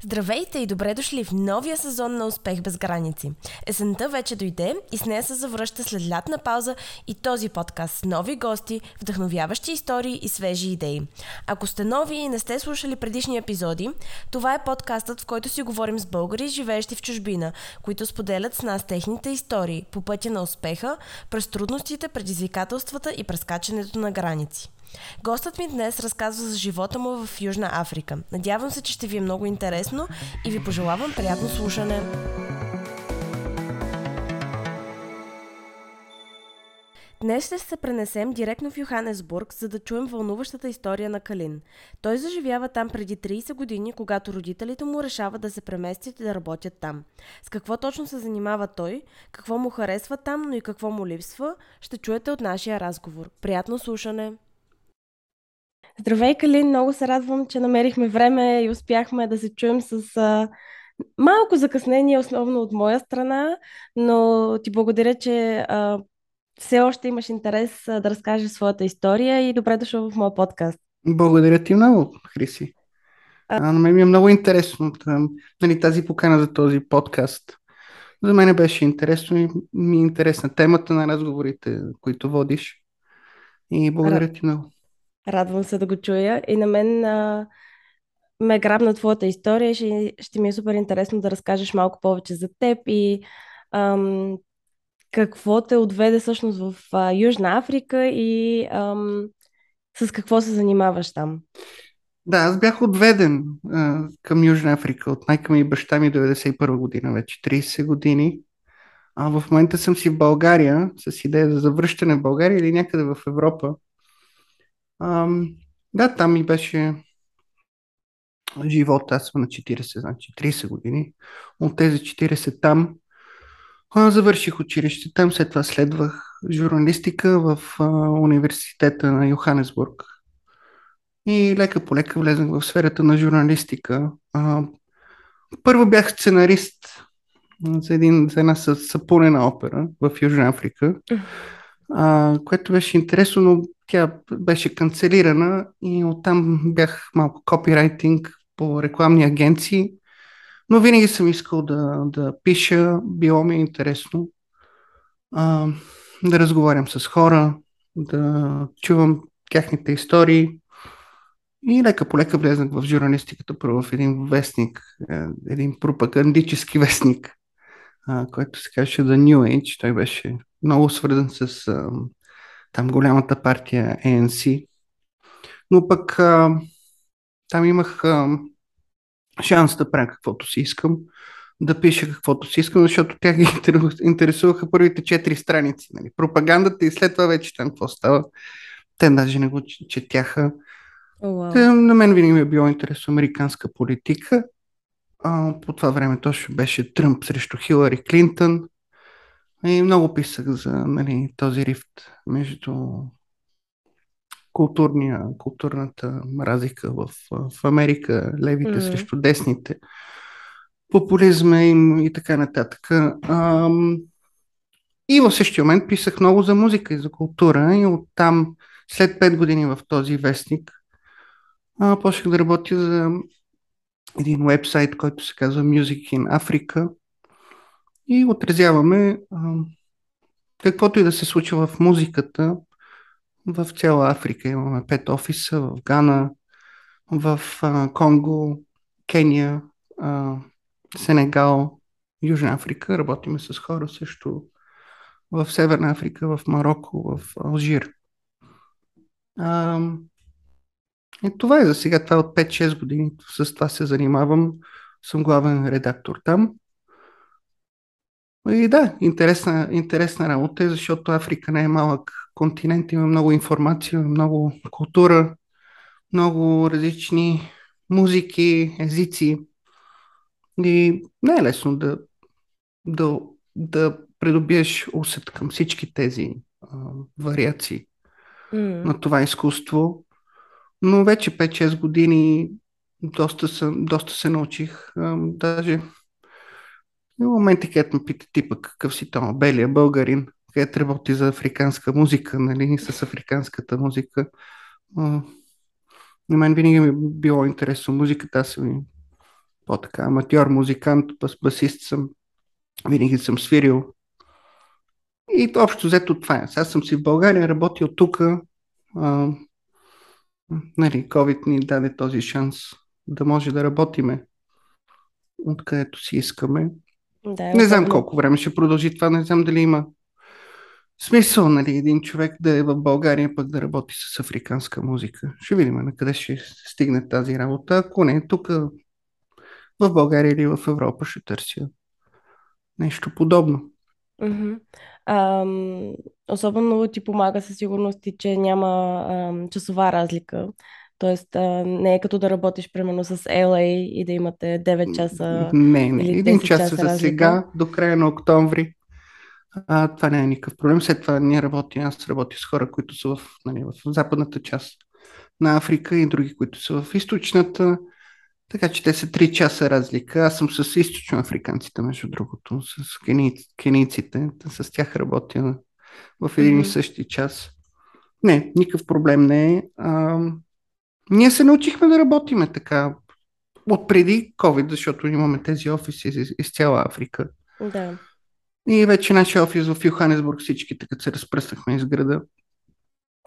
Здравейте и добре дошли в новия сезон на Успех без граници. Есента вече дойде и с нея се завръща след лятна пауза и този подкаст с нови гости, вдъхновяващи истории и свежи идеи. Ако сте нови и не сте слушали предишни епизоди, това е подкастът, в който си говорим с българи, живеещи в чужбина, които споделят с нас техните истории по пътя на успеха, през трудностите, предизвикателствата и прескачането на граници. Гостът ми днес разказва за живота му в Южна Африка. Надявам се, че ще ви е много интересно и ви пожелавам приятно слушане. Днес ще се пренесем директно в Йоханесбург, за да чуем вълнуващата история на Калин. Той заживява там преди 30 години, когато родителите му решават да се преместят и да работят там. С какво точно се занимава той, какво му харесва там, но и какво му липсва, ще чуете от нашия разговор. Приятно слушане! Здравей, Калин! Много се радвам, че намерихме време и успяхме да се чуем с а, малко закъснение, основно от моя страна, но ти благодаря, че а, все още имаш интерес а, да разкажеш своята история и добре дошъл в моя подкаст. Благодаря ти много, Хриси. А, на мен ми е много интересно нали, тази покана за този подкаст. За мен беше интересно и ми е интересна темата на разговорите, които водиш. И благодаря ти много. Радвам се да го чуя. И на мен а, ме грабна твоята история и ще, ще ми е супер интересно да разкажеш малко повече за теб и ам, какво те отведе всъщност в а, Южна Африка и ам, с какво се занимаваш там. Да, аз бях отведен а, към Южна Африка от майка ми и баща ми 91 година, вече 30 години. А в момента съм си в България с идея за завръщане в България или някъде в Европа. Ам, да, там ми беше живот. Аз съм на 40, значи 30 години. От тези 40 там завърших училище. Там след това следвах журналистика в а, университета на Йоханесбург. И лека по лека влезнах в сферата на журналистика. А, първо бях сценарист за, един, за една сапунена опера в Южна Африка, а, което беше интересно, но тя беше канцелирана и оттам бях малко копирайтинг по рекламни агенции, но винаги съм искал да, да пиша, било ми е интересно. А, да разговарям с хора, да чувам тяхните истории. И лека по лека влезнах в журналистиката първо в един вестник, е, един пропагандически вестник, а, който се казваше The New Age. Той беше много свързан с а, там голямата партия ANC. Но пък а, там имах а, шанс да правя каквото си искам, да пиша каквото си искам, защото тях ги интересуваха първите четири страници. Нали? Пропагандата и след това вече там какво става. Те даже не го четяха. Oh, wow. Те, на мен винаги ми е било интересно американска политика. А, по това време точно беше Тръмп срещу Хилари Клинтон. И много писах за нали, този рифт между културния, културната разлика в, в Америка, левите mm. срещу десните, популизма им и така нататък. Ам, и в същия момент писах много за музика и за култура и оттам след 5 години в този вестник а, почнах да работя за един вебсайт, който се казва Music in Africa и отразяваме а, каквото и да се случва в музиката в цяла Африка. Имаме пет офиса в Гана, в а, Конго, Кения, а, Сенегал, Южна Африка. Работиме с хора също в Северна Африка, в Марокко, в Алжир. А, и това е за сега. Това е от 5-6 години. С това се занимавам. Съм главен редактор там. И да, интересна, интересна работа е, защото Африка не е малък континент, има много информация, много култура, много различни музики, езици. И не е лесно да, да, да придобиеш усет към всички тези а, вариации mm. на това изкуство. Но вече 5-6 години доста, съм, доста се научих. А, даже в моменти, където ме пита типа какъв си то, белия българин, където работи за африканска музика, нали, с африканската музика. На мен винаги ми е било интересно музиката. Аз съм по-така аматьор музикант, бас, басист съм. Винаги съм свирил. И общо взето това е. Аз съм си в България, работил тук. нали, COVID ни даде този шанс да може да работиме откъдето си искаме. Да, не знам колко време ще продължи това, не знам дали има смисъл, нали, един човек да е в България, пък да работи с африканска музика. Ще видим на къде ще стигне тази работа. Ако не, тук в България или в Европа ще търся нещо подобно. Mm-hmm. Ам, особено ти помага със сигурност че няма ам, часова разлика. Тоест, а, не е като да работиш примерно с LA и да имате 9 часа. Не, не. Или Един час часа за сега, до края на октомври. А, това не е никакъв проблем. След това ние работим, аз работя с хора, които са в, нали, в западната част на Африка и други, които са в източната. Така че те са 3 часа разлика. Аз съм с източноафриканците, между другото, с кенийците. С тях работя в един mm-hmm. и същи час. Не, никакъв проблем не е. А, ние се научихме да работиме така от преди COVID, защото имаме тези офиси из, из цяла Африка. Да. И вече нашия офис в Йоханесбург всички така се разпръснахме из града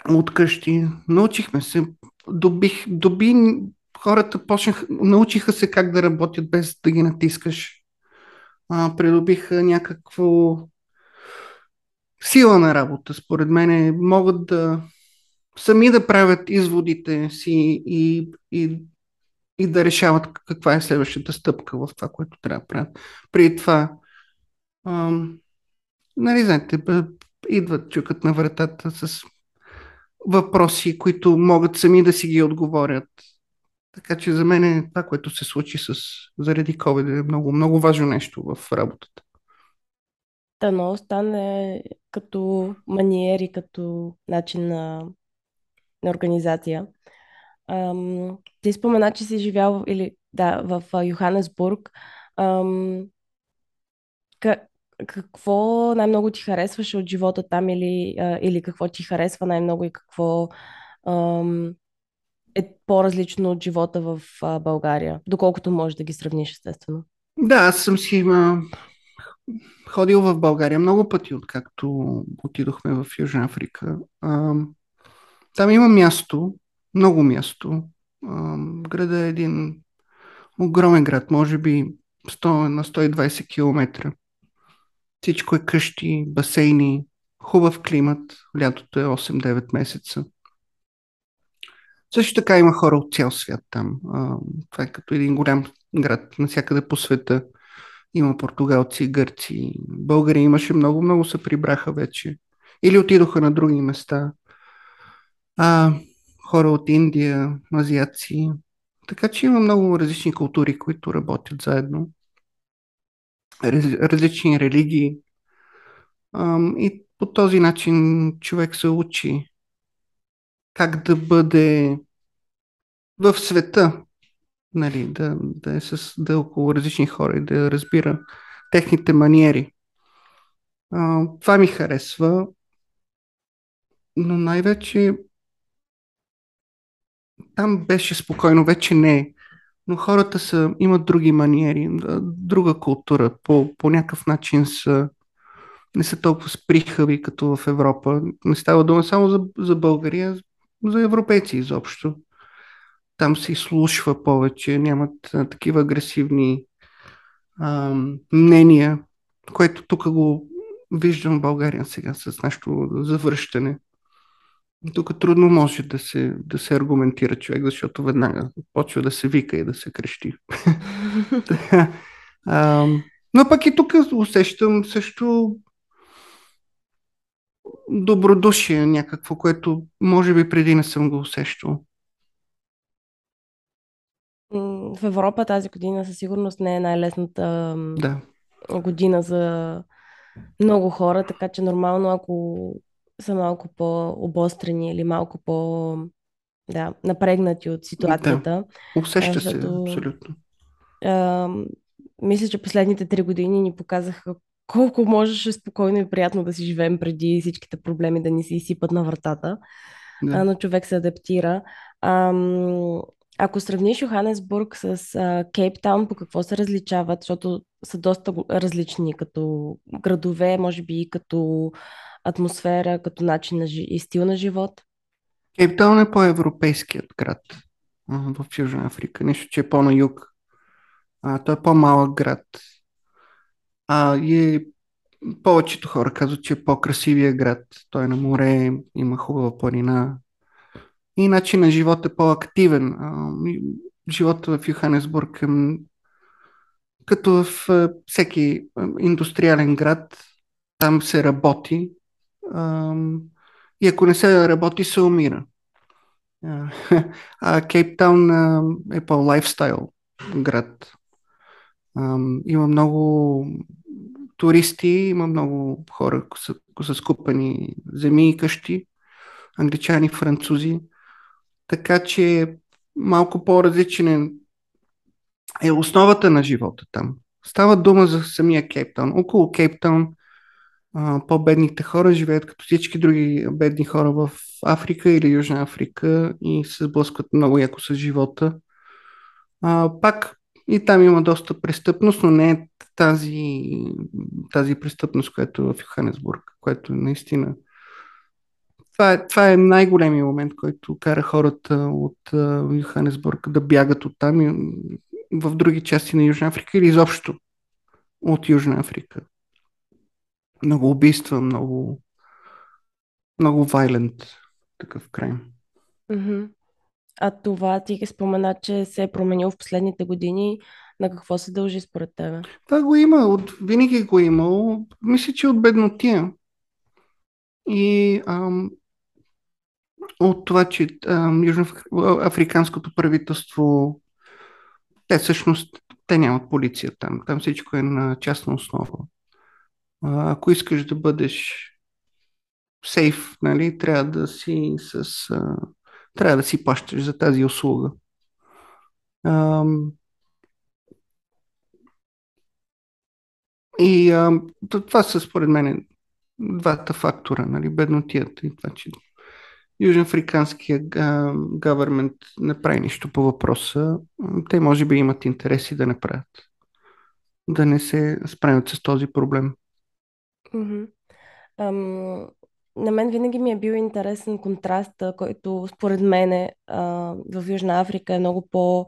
от къщи. Научихме се. Добих, доби, хората почнах, научиха се как да работят без да ги натискаш. А, придобиха някакво сила на работа. Според мен могат да сами да правят изводите си и, и, и да решават каква е следващата стъпка в това, което трябва да правят. При това, ам, нали, знаете, идват, чукат на вратата с въпроси, които могат сами да си ги отговорят. Така че за мен е това, което се случи с, заради COVID е много, много важно нещо в работата. Дано стане като маниери, като начин на на организация. Ам, ти спомена, че си живял или, да, в Йоханесбург. Ам, какво най-много ти харесваше от живота там или, а, или какво ти харесва най-много и какво ам, е по-различно от живота в а, България, доколкото можеш да ги сравниш, естествено. Да, аз съм си има... ходил в България много пъти, откакто отидохме в Южна Африка. Ам, там има място, много място. Града е един огромен град, може би 100 на 120 км. Всичко е къщи, басейни, хубав климат. Лятото е 8-9 месеца. Също така има хора от цял свят там. Това е като един голям град навсякъде по света. Има португалци, гърци, българи имаше много, много се прибраха вече. Или отидоха на други места а, хора от Индия, азиаци. Така че има много различни култури, които работят заедно. Раз, различни религии. А, и по този начин човек се учи как да бъде в света, нали, да, да е с, да е около различни хора и да разбира техните маниери. А, това ми харесва, но най-вече там беше спокойно, вече не е. Но хората са, имат други маниери, друга култура. По, по някакъв начин са, не са толкова сприхави като в Европа. Не става дума само за, за България, за европейци изобщо. Там се изслушва повече, нямат а, такива агресивни а, мнения, което тук го виждам в България сега с нашето завръщане. Тук трудно може да се, да се аргументира човек, защото веднага почва да се вика и да се крещи. а, но пък и тук усещам също добродушие някакво, което може би преди не съм го усещал. В Европа тази година със сигурност не е най-лесната да. година за много хора, така че нормално, ако са малко по-обострени или малко по да, напрегнати от ситуацията. Да, усеща се, абсолютно. А, мисля, че последните три години ни показаха колко можеше спокойно и приятно да си живеем преди всичките проблеми да ни се изсипат на вратата. Да. А, но човек се адаптира. А, Ако сравниш Йоханесбург с а, Кейптаун, по какво се различават? Защото са доста различни като градове, може би и като атмосфера, като начин на жи... и стил на живот. Кейптаун е по-европейският град в Южна Африка. Нещо, че е по-на юг. А, той е по-малък град. А, и повечето хора казват, че е по-красивия град. Той е на море, има хубава планина. И начин на живот е по-активен. Живота в Йоханесбург е като в всеки индустриален град. Там се работи. И ако не се работи, се умира. А, Кейптаун е по-лайфстайл град. Има много туристи, има много хора, които са скупани земи и къщи, англичани, французи. Така че малко по-различен е, е основата на живота там. Става дума за самия Кейптаун. Около Кейптаун по-бедните хора живеят като всички други бедни хора в Африка или Южна Африка и се сблъскват много яко с живота. А, пак и там има доста престъпност, но не е тази, тази престъпност, която е в Йоханесбург, което наистина. Това е, това е най-големият момент, който кара хората от Йоханесбург да бягат от там и в други части на Южна Африка или изобщо от Южна Африка. Много убийства, много, много вайлент такъв край. А това ти ги спомена, че се е променил в последните години. На какво се дължи според тебе? Това го има, от, винаги го е имало. Мисля, че от беднотия. И ам, от това, че ам, южноафриканското правителство, те всъщност, те нямат полиция там. Там всичко е на частна основа. А, ако искаш да бъдеш сейф, нали, трябва да си с... А, трябва да си плащаш за тази услуга. Ам, и ам, това са според мен двата фактора, нали, беднотията и това, че Южноафриканския гавермент не прави нищо по въпроса. Те може би имат интереси да не правят. Да не се справят с този проблем. Мгм. Ам, на мен винаги ми е бил интересен контраста, който според мен е, а, в Южна Африка е много по,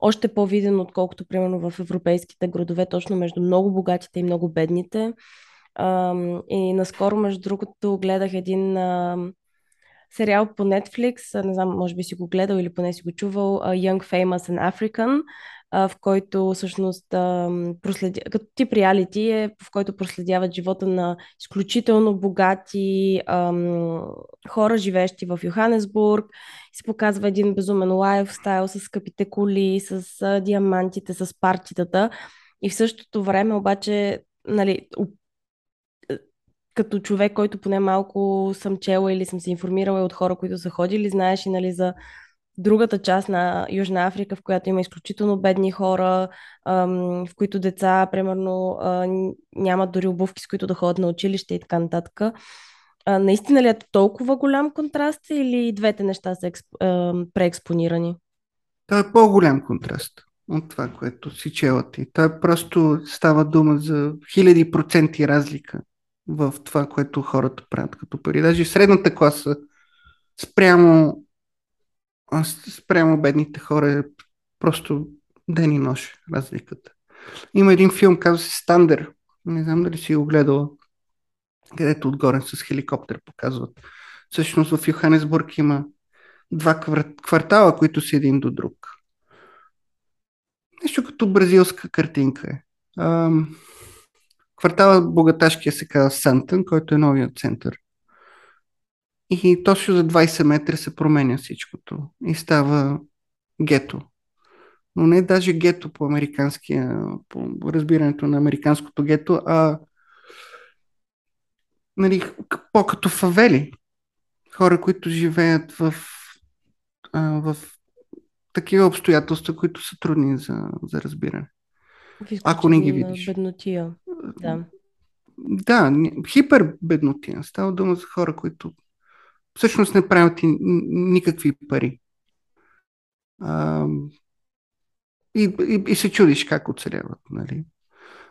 още по-виден, отколкото примерно в европейските градове, точно между много богатите и много бедните. Ам, и наскоро, между другото, гледах един ам, сериал по Netflix, не знам, може би си го гледал или поне си го чувал, Young Famous and African, в който всъщност проследя, като тип реалити е, в който проследяват живота на изключително богати ам, хора, живеещи в Йоханесбург. И се показва един безумен лайфстайл с скъпите коли, с диамантите, с партитата. И в същото време обаче, нали, като човек, който поне малко съм чела или съм се информирала от хора, които са ходили, знаеш и нали, за другата част на Южна Африка, в която има изключително бедни хора, в които деца, примерно, нямат дори обувки, с които да ходят на училище и така нататък. Наистина ли е толкова голям контраст или двете неща са експ, преекспонирани? Това е по-голям контраст от това, което си чела ти. Това просто става дума за хиляди проценти разлика в това, което хората правят като пари. Даже средната класа спрямо, спрямо бедните хора е просто ден и нощ разликата. Има един филм, казва се Стандер. Не знам дали си го гледала, където отгоре с хеликоптер показват. Всъщност в Йоханесбург има два квартала, които са един до друг. Нещо като бразилска картинка е. Квартала Богаташкия се казва Сантън, който е новият център. И точно за 20 метра се променя всичкото и става гето. Но не даже гето по американския, по разбирането на американското гето, а нали, по-като фавели. Хора, които живеят в, а, в такива обстоятелства, които са трудни за, за разбиране. Ако не ги видиш. Беднотия. Да. Да, хипербеднотия. Става дума за хора, които всъщност не правят и никакви пари. А, и, и, и се чудиш как оцеляват. Нали?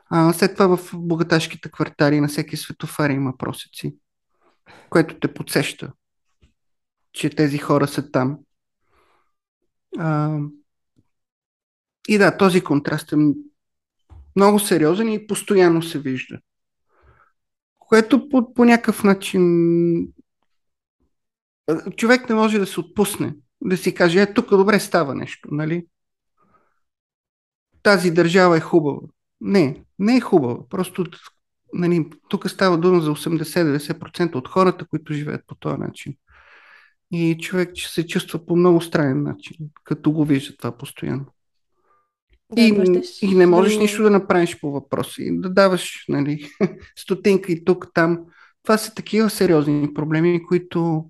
А, след това в богаташките квартали на всеки светофар има просеци, което те подсеща, че тези хора са там. А, и да, този контраст е много сериозен и постоянно се вижда. Което по, по някакъв начин човек не може да се отпусне, да си каже, е, тук добре става нещо, нали? Тази държава е хубава. Не, не е хубава. Просто нали, тук става дума за 80-90% от хората, които живеят по този начин. И човек се чувства по много странен начин, като го вижда това постоянно. Да, и, и не можеш да... нищо да направиш по въпроса. И да даваш нали, стотинка и тук, там. Това са такива сериозни проблеми, които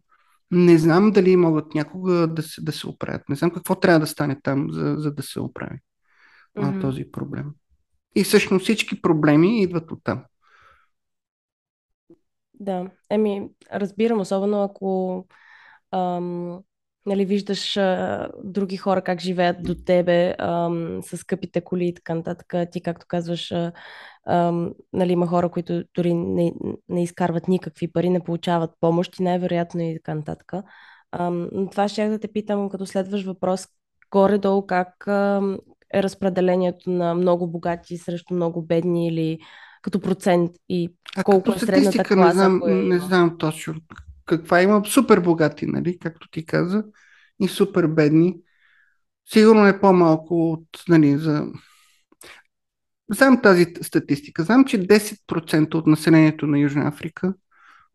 не знам дали могат някога да се, да се оправят. Не знам какво трябва да стане там, за, за да се оправи mm-hmm. този проблем. И всъщност всички проблеми идват от там. Да, еми, разбирам, особено ако ам, нали, виждаш а, други хора как живеят до тебе ам, с скъпите коли и така нататък. Ти, както казваш, а, ам, нали, има хора, които дори не, не изкарват никакви пари, не получават помощ и най-вероятно и така нататък. Ам, но това ще да те питам, като следваш въпрос, горе-долу как ам, е разпределението на много богати срещу много бедни или като процент и а колко е средната класа? Не знам, е не знам точно каква има. Супер богати, нали, както ти каза, и супер бедни. Сигурно е по-малко от, нали, за... Знам тази статистика. Знам, че 10% от населението на Южна Африка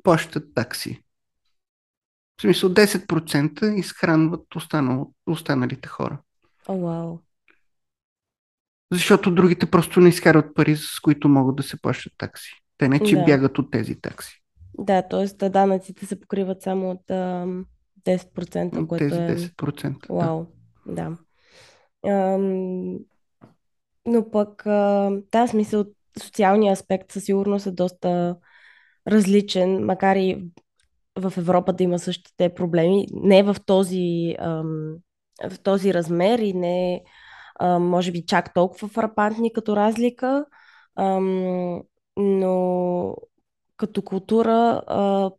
плащат такси. В смисъл 10% изхранват останал, останалите хора. О, oh, вау. Wow защото другите просто не изкарват пари, с които могат да се плащат такси. Те не, че да. бягат от тези такси. Да, т.е. данъците се покриват само от а, 10%, от което тези 10%. Е... Вау, да. да. Ам... Но пък, а, да, смисъл, социалния аспект със сигурност е доста различен, макар и в Европа да има същите проблеми. Не в този, ам, в този размер и не а, може би чак толкова фрапантни като разлика, а, но като култура а,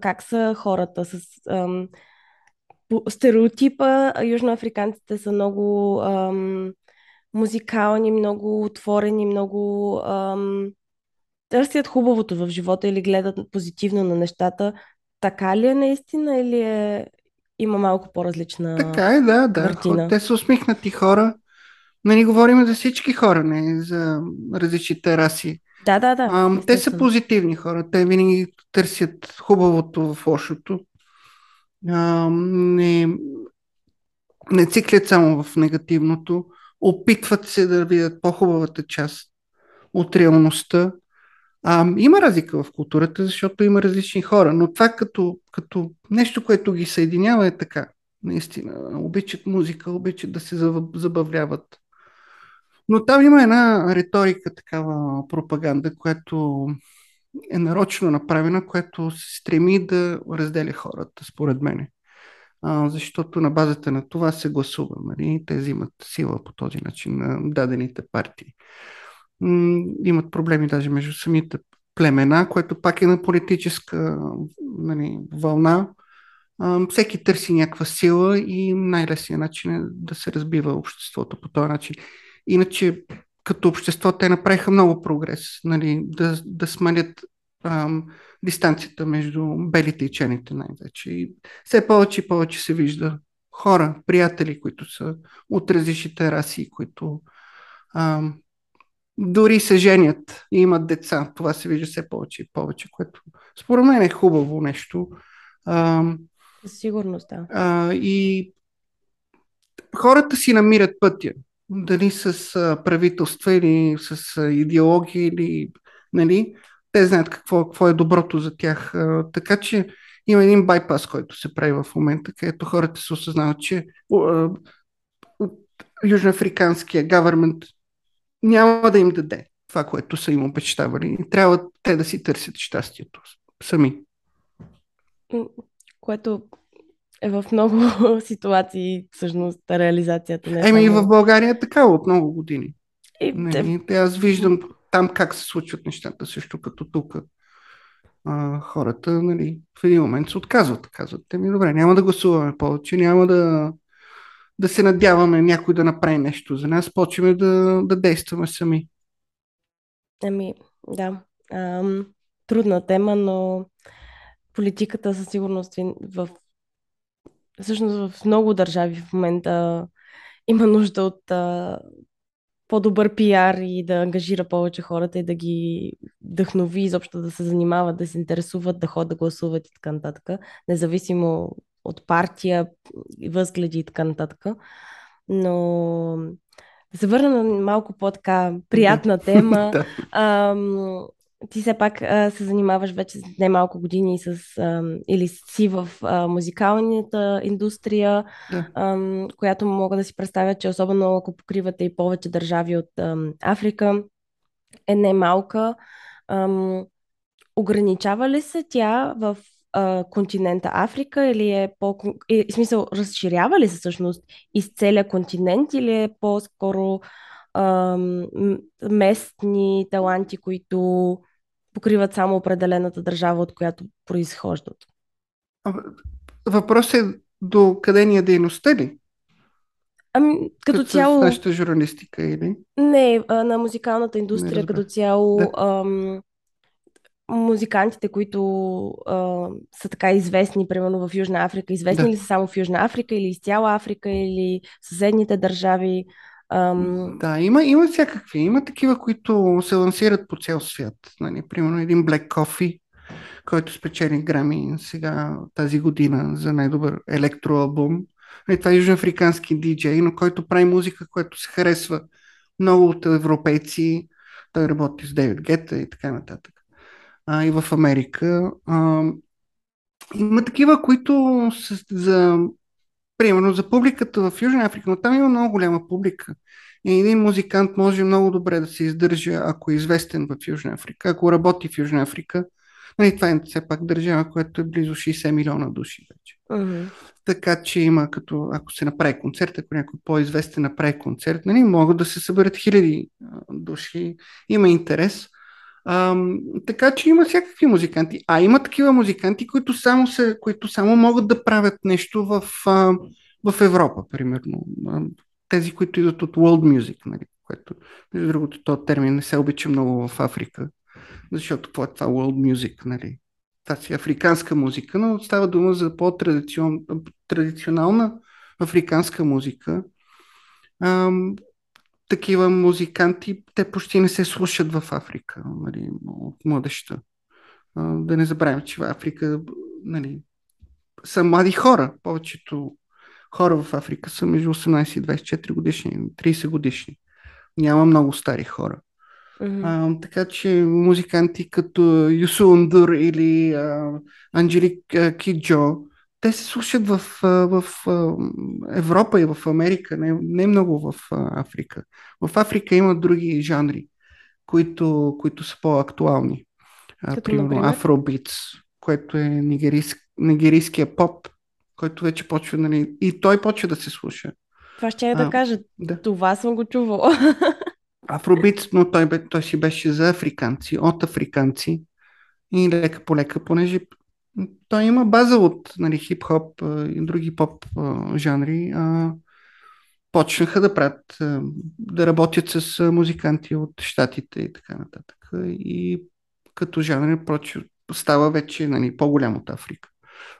как са хората с ам, стереотипа, южноафриканците са много ам, музикални, много отворени, много ам, търсят хубавото в живота или гледат позитивно на нещата. Така ли е наистина или е, има малко по-различна Така е, да, да. Картина. Те са усмихнати хора. Не ни говорим за всички хора, не за различните раси. Да, да, да. А, те са позитивни хора. Те винаги търсят хубавото в лошото. А, не, не циклят само в негативното. Опитват се да видят по-хубавата част от реалността а, има разлика в културата, защото има различни хора, но това като, като нещо, което ги съединява е така. Наистина, обичат музика, обичат да се забавляват. Но там има една риторика, такава пропаганда, която е нарочно направена, която се стреми да разделя хората, според мен. А, защото на базата на това се гласува. Нали? Те взимат сила по този начин на дадените партии имат проблеми даже между самите племена, което пак е на политическа нали, вълна. А, всеки търси някаква сила и най-лесният начин е да се разбива обществото по този начин. Иначе, като общество, те направиха много прогрес, нали, да, да смалят ам, дистанцията между белите и черните най-вече. И все повече и повече се вижда хора, приятели, които са от различните раси, които ам, дори се женят и имат деца. Това се вижда все повече и повече, което според мен е хубаво нещо. Сигурност, да. А, и хората си намират пътя. Дали с правителства или с а, идеология или нали, те знаят какво, какво е доброто за тях. Така че има един байпас, който се прави в момента, където хората се осъзнават, че южноафриканския government няма да им даде това, което са им обещавали. Трябва те да си търсят щастието сами. Което е в много ситуации всъщност реализацията не е Еми и в. България е така от много години. И, те, Нали? Те Аз виждам там как се случват нещата, също като тук. А, хората нали, в един момент се отказват. Казват, те ми добре, няма да гласуваме повече, няма да, да се надяваме някой да направи нещо за нас, почваме да, да действаме сами. ами, да. Ам, трудна тема, но политиката със сигурност в всъщност в много държави в момента има нужда от а, по-добър пиар и да ангажира повече хората и да ги вдъхнови изобщо да се занимават, да се интересуват, да ходят да гласуват и така нататък, независимо от партия, възгледи и така нататък. Но да се върна на малко по-така приятна тема. Ам, ти все пак а, се занимаваш вече с немалко години с, ам, или си в а, музикалната индустрия, Да. ам, която мога да си представя, че особено ако покривате и повече държави от ам, Африка, е немалка. Ам, ограничава ли се тя в а, континента Африка или е по... И, в смисъл, разширява ли се всъщност из целия континент или е по-скоро местни таланти, които покриват само определената държава, от която произхождат? Въпросът е до къде ни е дейността ли? Ами, като Като цяло, нашата журналистика или? не, на музикалната индустрия като цяло, Да. ам, музикантите, които а, са така известни, примерно в Южна Африка, известни Да. ли са само в Южна Африка или из цяла Африка или в съседните държави? Ам, Да, има, има всякакви. Има такива, които се лансират по цял свят. Нали, примерно един Black Coffee, който спечели грами сега тази година за най-добър електроалбум. Нали, това е южноафрикански диджей, но който прави музика, която се харесва много от европейци. Той работи с Дейвид Гета и така нататък. А, и в Америка. А, има такива, които са за примерно за публиката в Южна Африка, но там има много голяма публика. И един музикант може много добре да се издържа, ако е известен в Южна Африка, ако работи в Южна Африка. Нали, това е все пак държава, която е близо 60 милиона души вече. мгм. Така че има като, ако се направи концерт, ако някой по-известен направи концерт, нали, могат да се съберат хиляди души, има интерес. Ам, така че има всякакви музиканти. А има такива музиканти, които само, се, които само могат да правят нещо в, а, в Европа, примерно. Тези, които идват от world music, нали, което, между другото, този термин не се обича много в Африка, защото какво е това world music, нали? Си африканска музика, но става дума за по-традиционална африканска музика. Такива музиканти, те почти не се слушат в Африка, нали, от младеща. Да не забравяме, че в Африка нали, са млади хора. Повечето хора в Африка са между 18 и 24 годишни, 30 годишни. Няма много стари хора. Мгм. А, така че музиканти като Юсу Ундур или а, Анджелик а, Киджо, те се слушат в, в Европа и в Америка, не, не много в Африка. В Африка има други жанри, които, които са по-актуални. Като, примерно например? Афробитс, което е нигерийск, нигерийския поп, който вече почва, нали, и той почва да се слуша. Това ще я да А, кажа. Да. Това съм го чувала. Афробит, но той, бе, той си беше за африканци, от африканци и лека по лека, понеже той има база от нали, хип-хоп и други поп жанри, почнаха да правят, да работят с музиканти от щатите и така нататък. И като жанр проче, става вече нали, по-голям от Африка.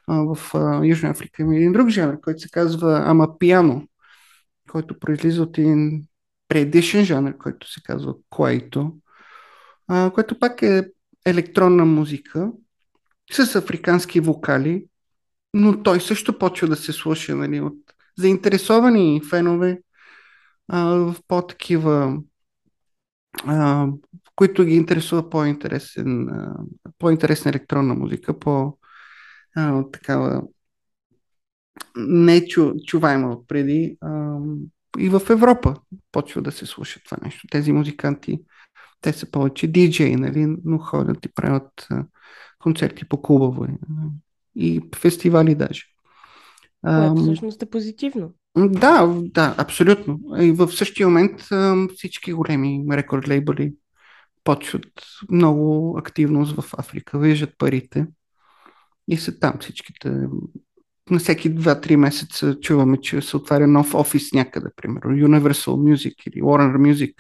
В Южна Африка има един друг жанр, който се казва Амапиано, който произлиза от един предишен жанр, който се казва Куайто, който пак е електронна музика с африкански вокали, но той също почва да се слуша нали, от заинтересовани фенове а, в по-такива, а, които ги интересува по-интересен, а, по-интересна електронна музика, по а, такава не чу, чуваема от преди. А, и в Европа почва да се слуша това нещо. Тези музиканти, те са повече диджеи, нали, но ходят и правят концерти по клубове а, и фестивали даже. Което всъщност е позитивно. Да, да, абсолютно. И в същия момент всички големи рекорд лейбъли почват много активност в Африка, виждат парите и са там всичките. На всеки 2-3 месеца чуваме, че се отваря нов офис някъде, примерно Universal Music или Warner Music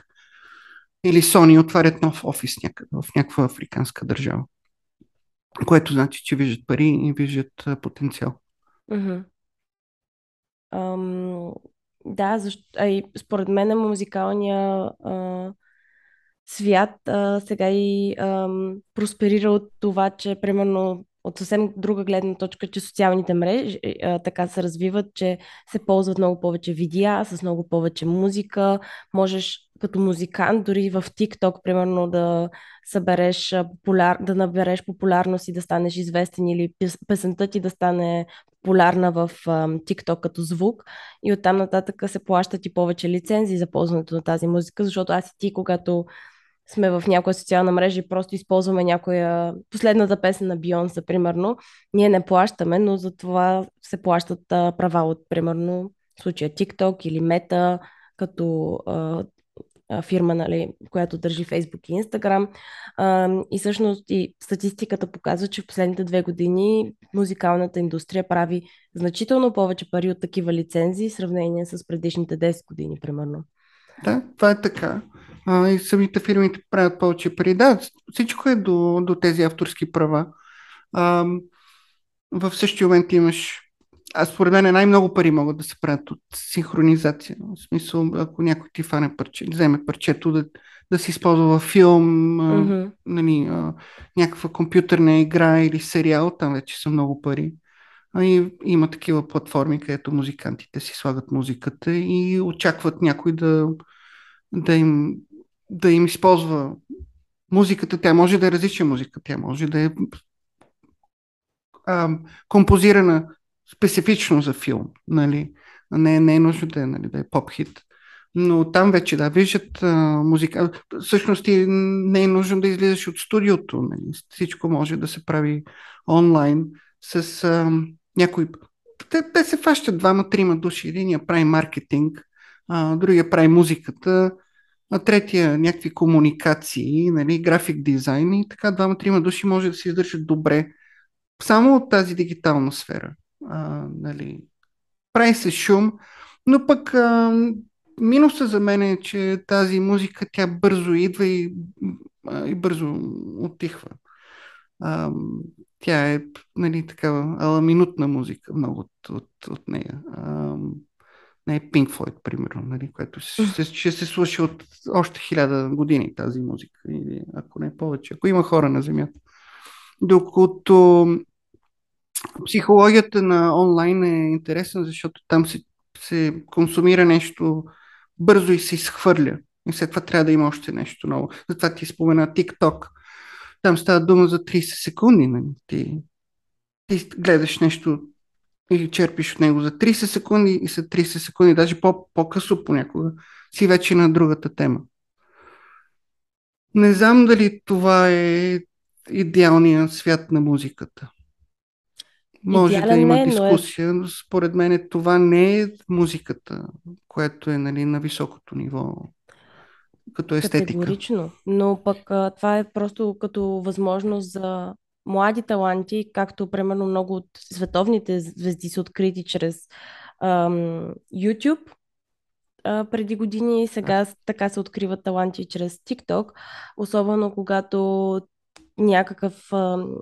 или Sony отварят нов офис някъде в някаква африканска държава. Което значи, че виждат пари и виждат потенциал. Mm-hmm. Ам, да, защо, а и според мен музикалния а, свят а, сега и а, просперира от това, че примерно от съвсем друга гледна точка, че социалните мрежи а, така се развиват, че се ползват много повече видеа, с много повече музика. Можеш като музикант, дори в TikTok, примерно, да събереш популяр, да набереш популярност и да станеш известен или песента ти да стане популярна в TikTok като звук. И оттам нататък се плащат и повече лицензии за ползването на тази музика, защото аз и ти, когато сме в някоя социална мрежа и просто използваме някоя последната песен на Бионса, примерно, ние не плащаме, но за това се плащат права от, примерно, в случая TikTok или Meta, като фирма, нали, която държи Facebook и. А, и всъщност и статистиката показва, че в последните две години музикалната индустрия прави значително повече пари от такива лицензии в сравнение с предишните 10 години, примерно. Да, това е така. А, и самите фирмите правят повече пари. Да, всичко е до, до тези авторски права. А, в същия момент имаш а според мен най-много пари могат да се правят от синхронизация. В смисъл, ако някой ти фане парче, вземе парчето да, да се използва във филм, mm-hmm. нали, а, някаква компютърна игра или сериал, там вече са много пари. А и има такива платформи, където музикантите си слагат музиката и очакват някой да, да, им, да им използва музиката. Тя може да е различна музика, тя може да е а, композирана специфично за филм. Нали? Не, не е нужно да е, нали, да е поп-хит. Но там вече, да, виждат а, музика. Всъщност ти не е нужно да излизаш от студиото. Нали? Всичко може да се прави онлайн с а, някой... Те, те се фащат двама-трима души. Единия прави маркетинг, а, другия прави музиката, а третия някакви комуникации, нали, график дизайн и така двама-трима души може да се издържат добре само от тази дигитална сфера а, нали, прави се шум, но пък а, минуса за мен е, че тази музика тя бързо идва и, а, и бързо отихва. А, тя е нали, такава ала минутна музика, много от, от, от нея. А, не е Pink Floyd, примерно, нали, което ще, ще се слуша от още хиляда години тази музика, или ако не повече, ако има хора на Земята. Докато психологията на онлайн е интересна, защото там се, се консумира нещо бързо и се изхвърля. И след това трябва да има още нещо ново. Затова ти спомена TikTok. Там става дума за 30 секунди. Нали? Ти, ти гледаш нещо или черпиш от него за 30 секунди и след 30 секунди, даже по, по-късо понякога, си вече на другата тема. Не знам дали това е идеалният свят на музиката. Може Идеален да има не, дискусия, но, е... според мен това не е музиката, която е нали, на високото ниво като естетика. Категорично, но пък това е просто като възможност за млади таланти, както примерно много от световните звезди са открити чрез ам, YouTube а, преди години и сега така се откриват таланти чрез TikTok, особено когато някакъв ам,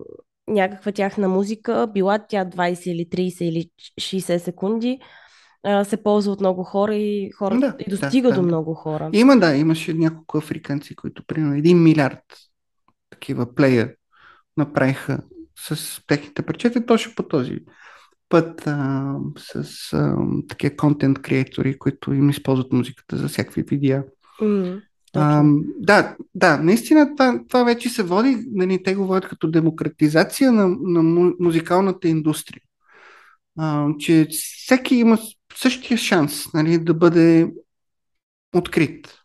някаква тяхна музика, била тя 20 или 30 или 60 секунди, се ползва от много хора и, хора, да, и достига да, до да. много хора. Има, да, имаше няколко африканци, които примерно 1 милиард такива плея направиха с техните парчета, точно по този път а, с а, такива контент креатори, които им използват музиката за всякакви видеа. Mm. А, да, да, наистина това, това вече се води, нали, те го водят като демократизация на, на музикалната индустрия. А, че всеки има същия шанс нали, да бъде открит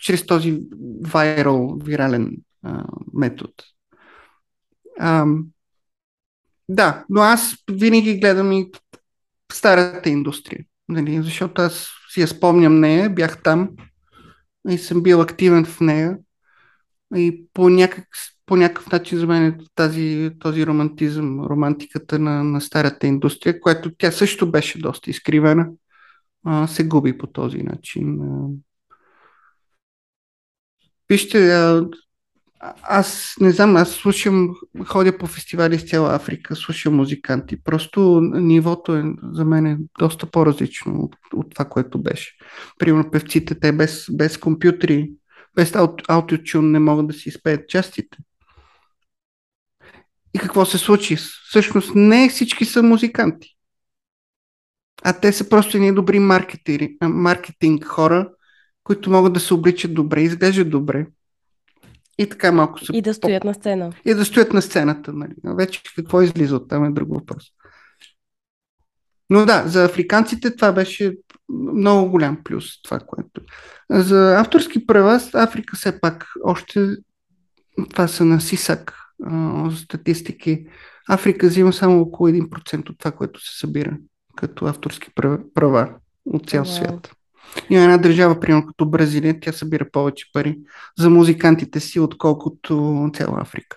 чрез този вайрал, вирален а, метод. А, да, но аз винаги гледам и старата индустрия. Нали, защото аз си я спомням нея, бях там и съм бил активен в нея. И по, някак, по някакъв начин за мен е тази, този романтизъм, романтиката на, на старата индустрия, която тя също беше доста изкривена, а, се губи по този начин. Вижте, аз не знам, аз слушам, ходя по фестивали с цяла Африка, слушам музиканти. Просто нивото е за мен е доста по-различно от, от това, което беше. Примерно певците, те без, без компютри, без аутотюн не могат да си изпеят частите. И какво се случи? Всъщност не всички са музиканти. А те са просто едни добри маркетинг хора, които могат да се обличат добре, изглеждат добре и така малко се... И да стоят на сцена. И да стоят на сцената. Нали. Вече какво излиза от там е друг въпрос. Но да, за африканците това беше много голям плюс, това, което. За авторски права, Африка все пак още това са на СИСАК статистики. Африка взима само около 1% от това, което се събира като авторски права от цял свят. Има една държава, примерно като Бразилия, тя събира повече пари за музикантите си, отколкото цяла Африка.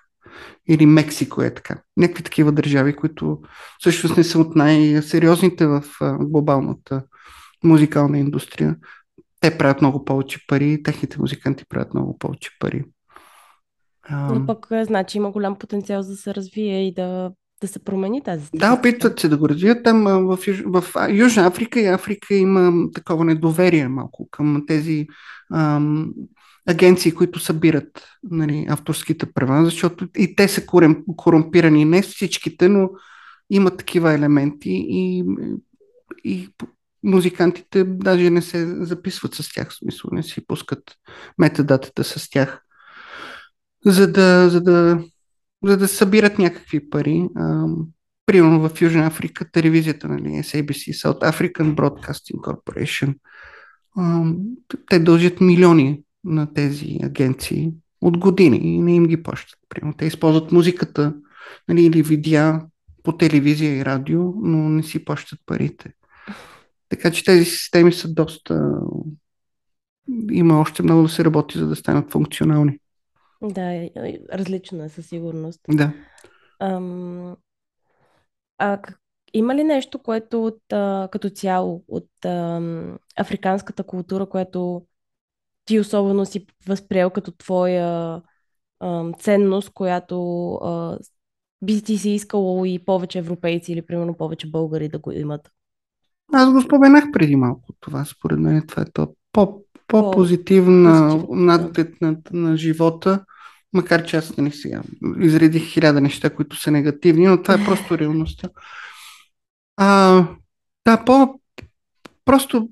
Или Мексико е така. Някакви такива държави, които всъщност не са от най-сериозните в глобалната музикална индустрия. Те правят много повече пари, техните музиканти правят много повече пари. Но пък, значи, има голям потенциал за да се развие и да да се промени тази статистика. Да, опитват се да го развият. Там в, в, в Южна Африка и Африка има такова недоверие малко към тези ам, агенции, които събират нали, авторските права, защото и те са корумпирани. Не всичките, но има такива елементи и, и музикантите даже не се записват с тях, в смисъл не си пускат метадатата с тях, за да, за да за да събират някакви пари. Примерно в Южна Африка телевизията, нали, SABC, South African Broadcasting Corporation, те дължат милиони на тези агенции от години и не им ги плащат. Примерно, те използват музиката нали, или видеа по телевизия и радио, но не си плащат парите. Така че тези системи са доста... Има още много да се работи, за да станат функционални. Да, различно е със сигурност. Да. Ам, а има ли нещо, което от, а, като цяло от а, африканската култура, което ти особено си възприел като твоя а, ценност, която а, би ти си искало и повече европейци или примерно повече българи да го имат? Аз го споменах преди малко това. Според мен това е то по, по-позитивна надглед на, на живота Макар че аз не сега изредих хиляда неща, които са негативни, но това е просто реалността. А, да, по, просто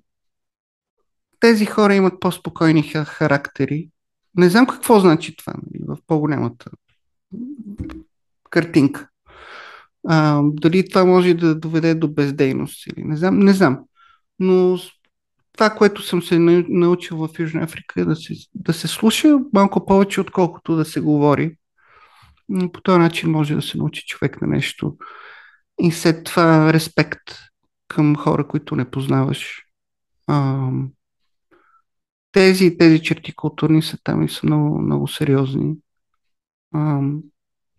тези хора имат по-спокойни характери. Не знам какво значи това нали, в по-голямата картинка. А, дали това може да доведе до бездейност или не знам, не знам. Но това, което съм се научил в Южна Африка е да се, да се слуша малко повече, отколкото да се говори. По този начин може да се научи човек на нещо. И след това респект към хора, които не познаваш. Тези, тези черти културни са там и са много, много сериозни.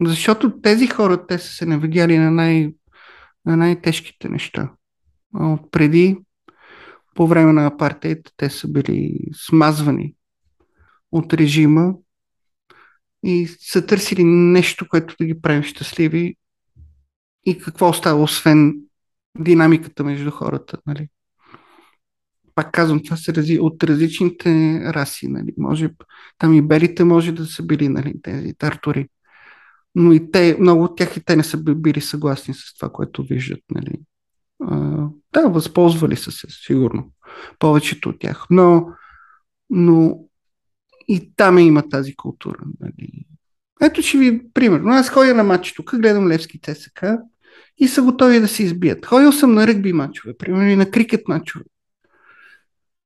Защото тези хора, те са се навидяли на, най, на най-тежките неща. От преди по време на апартейт те са били смазвани от режима и са търсили нещо, което да ги прави щастливи и какво остава, освен динамиката между хората. Нали? Пак казвам, това са рази, от различните раси. Нали? Може, там и белите може да са били нали, тези тартори. Но и те, много от тях и те не са били съгласни с това, което виждат. Нали? Да, възползвали са се, сигурно. Повечето от тях. Но, но и там има тази култура. Нали. Ето ще ви примерно. Аз ходя на матч тук, гледам Левски ЦСК и са готови да се избият. Ходил съм на ръгби матчове, примерно и на крикет матчове.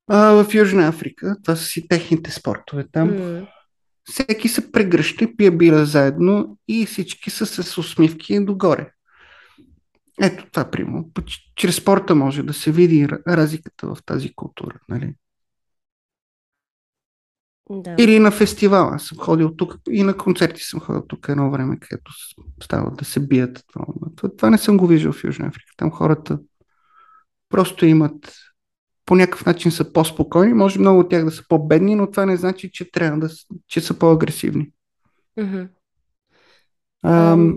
А, в Южна Африка, това са си техните спортове там. Mm. Всеки се прегръща, пие бира заедно и всички са с усмивки догоре. Ето това, примерно. Чрез спорта може да се види разликата в тази култура. Нали? Да. Или на фестивал. Аз съм ходил тук и на концерти съм ходил тук едно време, където става да се бият. Това, това не съм го виждал в Южна Африка. Там хората просто имат по някакъв начин са по-спокойни. Може много от тях да са по-бедни, но това не значи, че трябва да че са по-агресивни. Mm-hmm. Ам,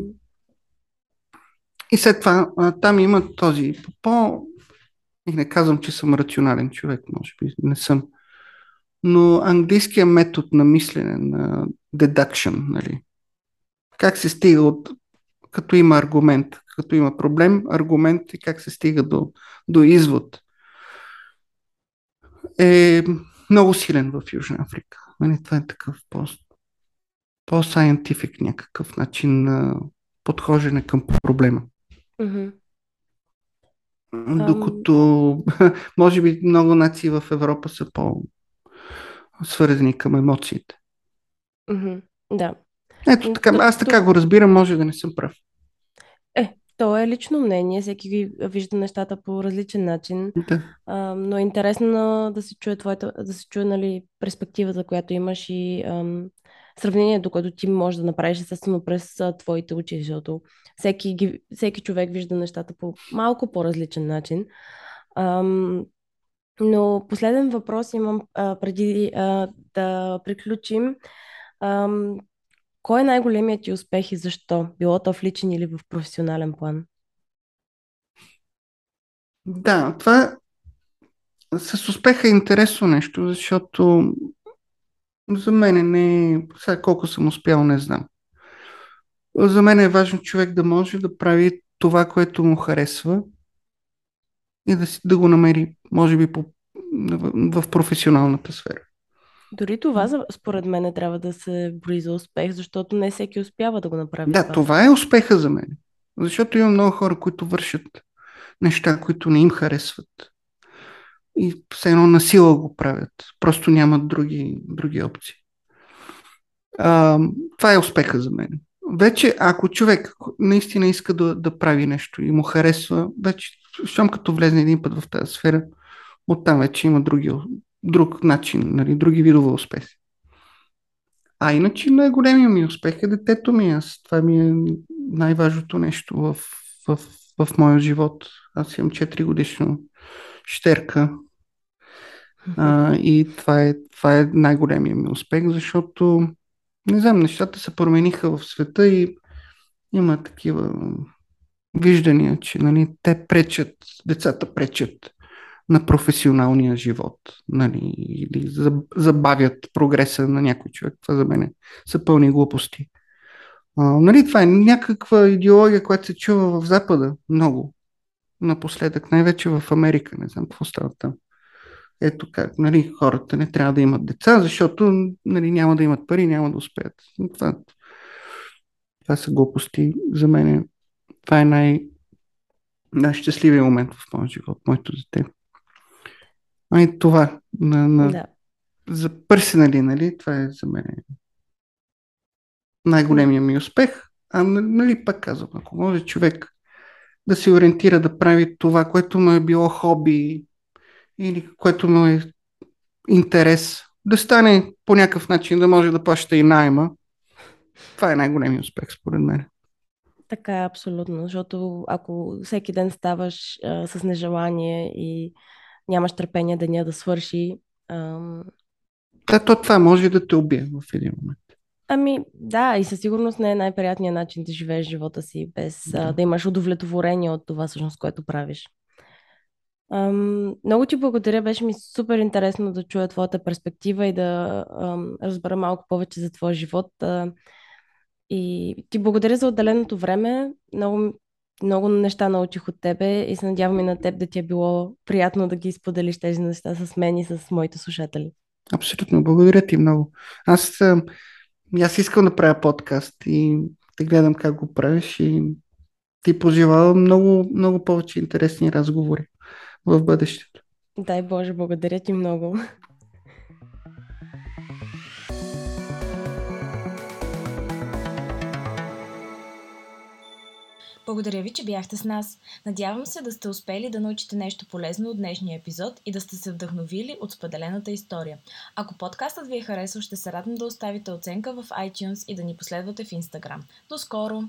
и след това там има този по... Не казвам, че съм рационален човек, може би не съм. Но английският метод на мислене, на deduction, нали? Как се стига от... Като има аргумент, като има проблем, аргумент и как се стига до, до извод е много силен в Южна Африка. Нали, това е такъв по, по-scientific някакъв начин на подхождане към проблема. Mm-hmm. Докато, um... може би, много нации в Европа са по-свързани към емоциите. Mm-hmm. Да. Ето така, аз така го разбирам, може да не съм прав. Е, то е лично мнение, всеки ги вижда нещата по различен начин, да. а, но е интересно да се чуе, твоята, да се чуе нали, перспективата, която имаш и ам, сравнението, което ти можеш да направиш естествено през твоите очи, защото всеки, ги, всеки човек вижда нещата по малко по-различен начин. Ам, но последен въпрос имам а, преди а, да приключим. Ам, кой е най-големият ти успех и защо? Било то в личен или в професионален план? Да, това с успеха е интересно нещо, защото за мен не. Сега колко съм успял, не знам. За мен е важно човек да може да прави това, което му харесва и да, си, да го намери, може би, по, в, в професионалната сфера. Дори това, според мен, трябва да се брои за успех, защото не всеки успява да го направи. Да, това, това е успеха за мен. Защото има много хора, които вършат неща, които не им харесват. И все едно на сила го правят. Просто нямат други, други опции. А, това е успеха за мен. Вече, ако човек наистина иска да, да прави нещо и му харесва, вече, щом като влезне един път в тази сфера, оттам вече има други, друг начин, нали, други видове успехи. А иначе най-големия ми успех е детето ми. Аз, това ми е най-важното нещо в, в, в моя живот. Аз имам 4 годишно щерка. А, и това е, това е най-големия ми успех, защото не знам, нещата се промениха в света и има такива виждания, че нали, те пречат, децата пречат на професионалния живот, нали, или забавят прогреса на някой човек. Това за мен са пълни глупости. А, нали, това е някаква идеология, която се чува в Запада много напоследък, най-вече в Америка, не знам какво става там. Ето как, нали, хората не трябва да имат деца, защото нали, няма да имат пари, няма да успеят. Това, това са глупости. За мен това е най- най-щастливия момент в моя живот, моето дете. А и това, на, на, Да. за персонали, нали, това е за мен най-големия ми успех. А нали, пак казвам, ако може човек да се ориентира да прави това, което му е било хоби или което му е интерес, да стане по някакъв начин, да може да плаща и найма, това е най-големият успех, според мен. Така е, абсолютно, защото ако всеки ден ставаш а, с нежелание и нямаш търпение деня да свърши. Ам... Да, то това може да те убие в един момент. Ами, да, и със сигурност не е най-приятният начин да живееш живота си, без да, а, да имаш удовлетворение от това, всъщност, което правиш. Ам, много ти благодаря, беше ми супер интересно да чуя твоята перспектива и да ам, разбера малко повече за твоя живот. А, и ти благодаря за отделеното време. Много, много неща научих от тебе и се надявам и на теб да ти е било приятно да ги споделиш тези неща с мен и с моите слушатели. Абсолютно, благодаря ти много. Аз, аз искам да правя подкаст и да гледам как го правиш и ти пожелавам много, много повече интересни разговори в бъдещето. Дай Боже, благодаря ти много. Благодаря ви, че бяхте с нас. Надявам се да сте успели да научите нещо полезно от днешния епизод и да сте се вдъхновили от споделената история. Ако подкастът ви е харесал, ще се радвам да оставите оценка в iTunes и да ни последвате в Instagram. До скоро!